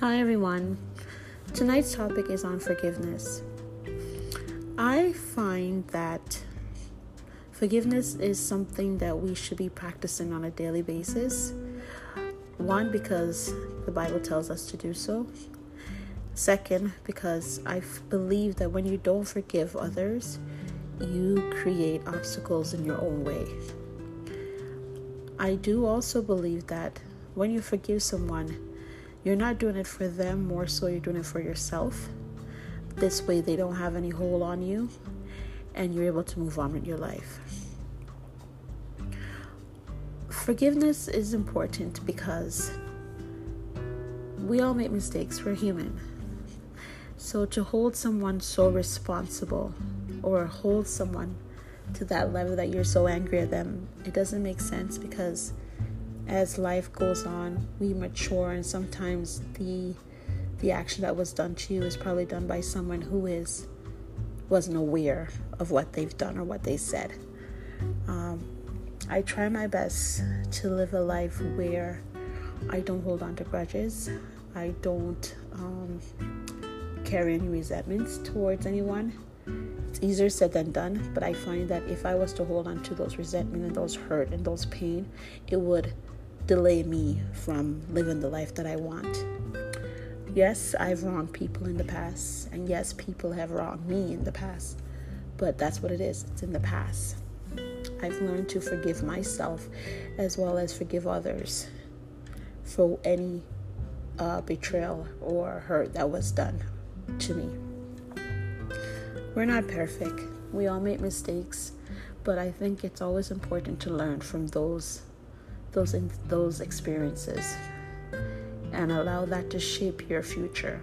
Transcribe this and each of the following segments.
Hi, everyone. Tonight's topic is on forgiveness. I find that forgiveness is something that we should be practicing on a daily basis. One, because the Bible tells us to do so. Second, because I believe that when you don't forgive others, you create obstacles in your own way. I do also believe that when you forgive someone, you're not doing it for them, more so you're doing it for yourself. This way, they don't have any hold on you and you're able to move on with your life. Forgiveness is important because we all make mistakes, we're human. So, to hold someone so responsible or hold someone to that level that you're so angry at them, it doesn't make sense because as life goes on, we mature, and sometimes the the action that was done to you is probably done by someone who is wasn't aware of what they've done or what they said. Um, I try my best to live a life where I don't hold on to grudges. I don't um, carry any resentments towards anyone. It's easier said than done, but I find that if I was to hold on to those resentment and those hurt and those pain, it would delay me from living the life that I want. Yes, I've wronged people in the past, and yes, people have wronged me in the past, but that's what it is. It's in the past. I've learned to forgive myself as well as forgive others for any uh, betrayal or hurt that was done to me. We're not perfect, we all make mistakes, but I think it's always important to learn from those those those experiences and allow that to shape your future.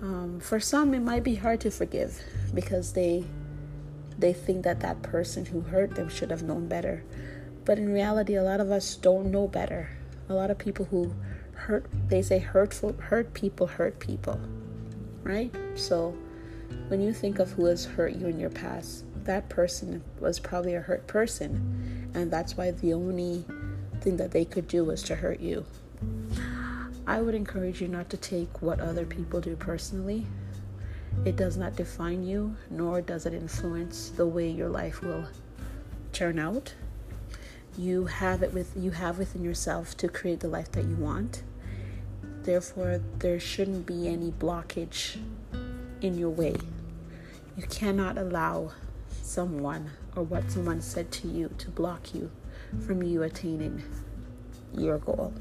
Um, for some, it might be hard to forgive because they they think that that person who hurt them should have known better. But in reality, a lot of us don't know better. A lot of people who hurt, they say hurtful, hurt people hurt people, right? So when you think of who has hurt you in your past, that person was probably a hurt person, and that's why the only thing that they could do was to hurt you. I would encourage you not to take what other people do personally. It does not define you, nor does it influence the way your life will turn out. You have it with you have within yourself to create the life that you want. Therefore, there shouldn't be any blockage in your way. You cannot allow someone or what someone said to you to block you from you attaining your goal.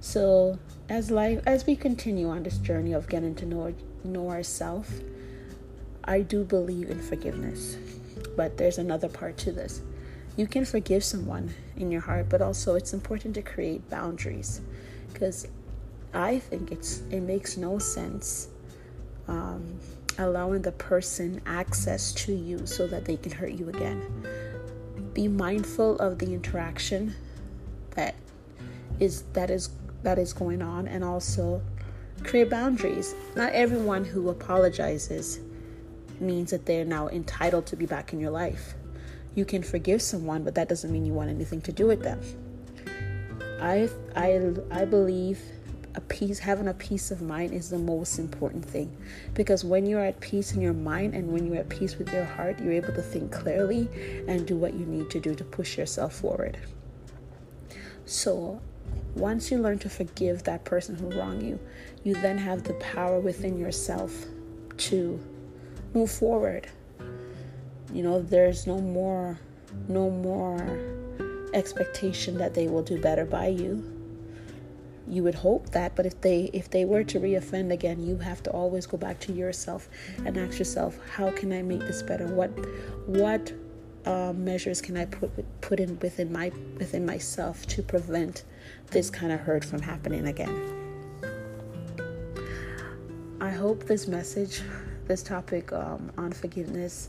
So, as life as we continue on this journey of getting to know know ourselves, I do believe in forgiveness. But there's another part to this. You can forgive someone in your heart, but also it's important to create boundaries because I think it's it makes no sense um, allowing the person access to you so that they can hurt you again. Be mindful of the interaction that is that is that is going on and also create boundaries. Not everyone who apologizes means that they're now entitled to be back in your life. You can forgive someone, but that doesn't mean you want anything to do with them. I I I believe a peace having a peace of mind is the most important thing. Because when you're at peace in your mind and when you're at peace with your heart you're able to think clearly and do what you need to do to push yourself forward. So once you learn to forgive that person who wronged you you then have the power within yourself to move forward. You know there's no more no more expectation that they will do better by you you would hope that but if they if they were to reoffend again you have to always go back to yourself and ask yourself how can i make this better? What what uh, measures can i put put in within my within myself to prevent this kind of hurt from happening again? I hope this message this topic um, on forgiveness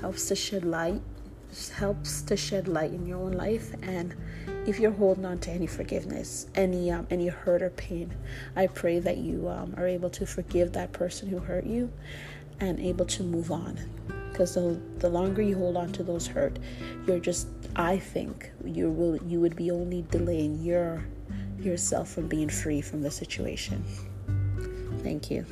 helps to shed light helps to shed light in your own life and if you're holding on to any forgiveness any um, any hurt or pain i pray that you um, are able to forgive that person who hurt you and able to move on because the, the longer you hold on to those hurt you're just i think you will you would be only delaying your yourself from being free from the situation. Thank you.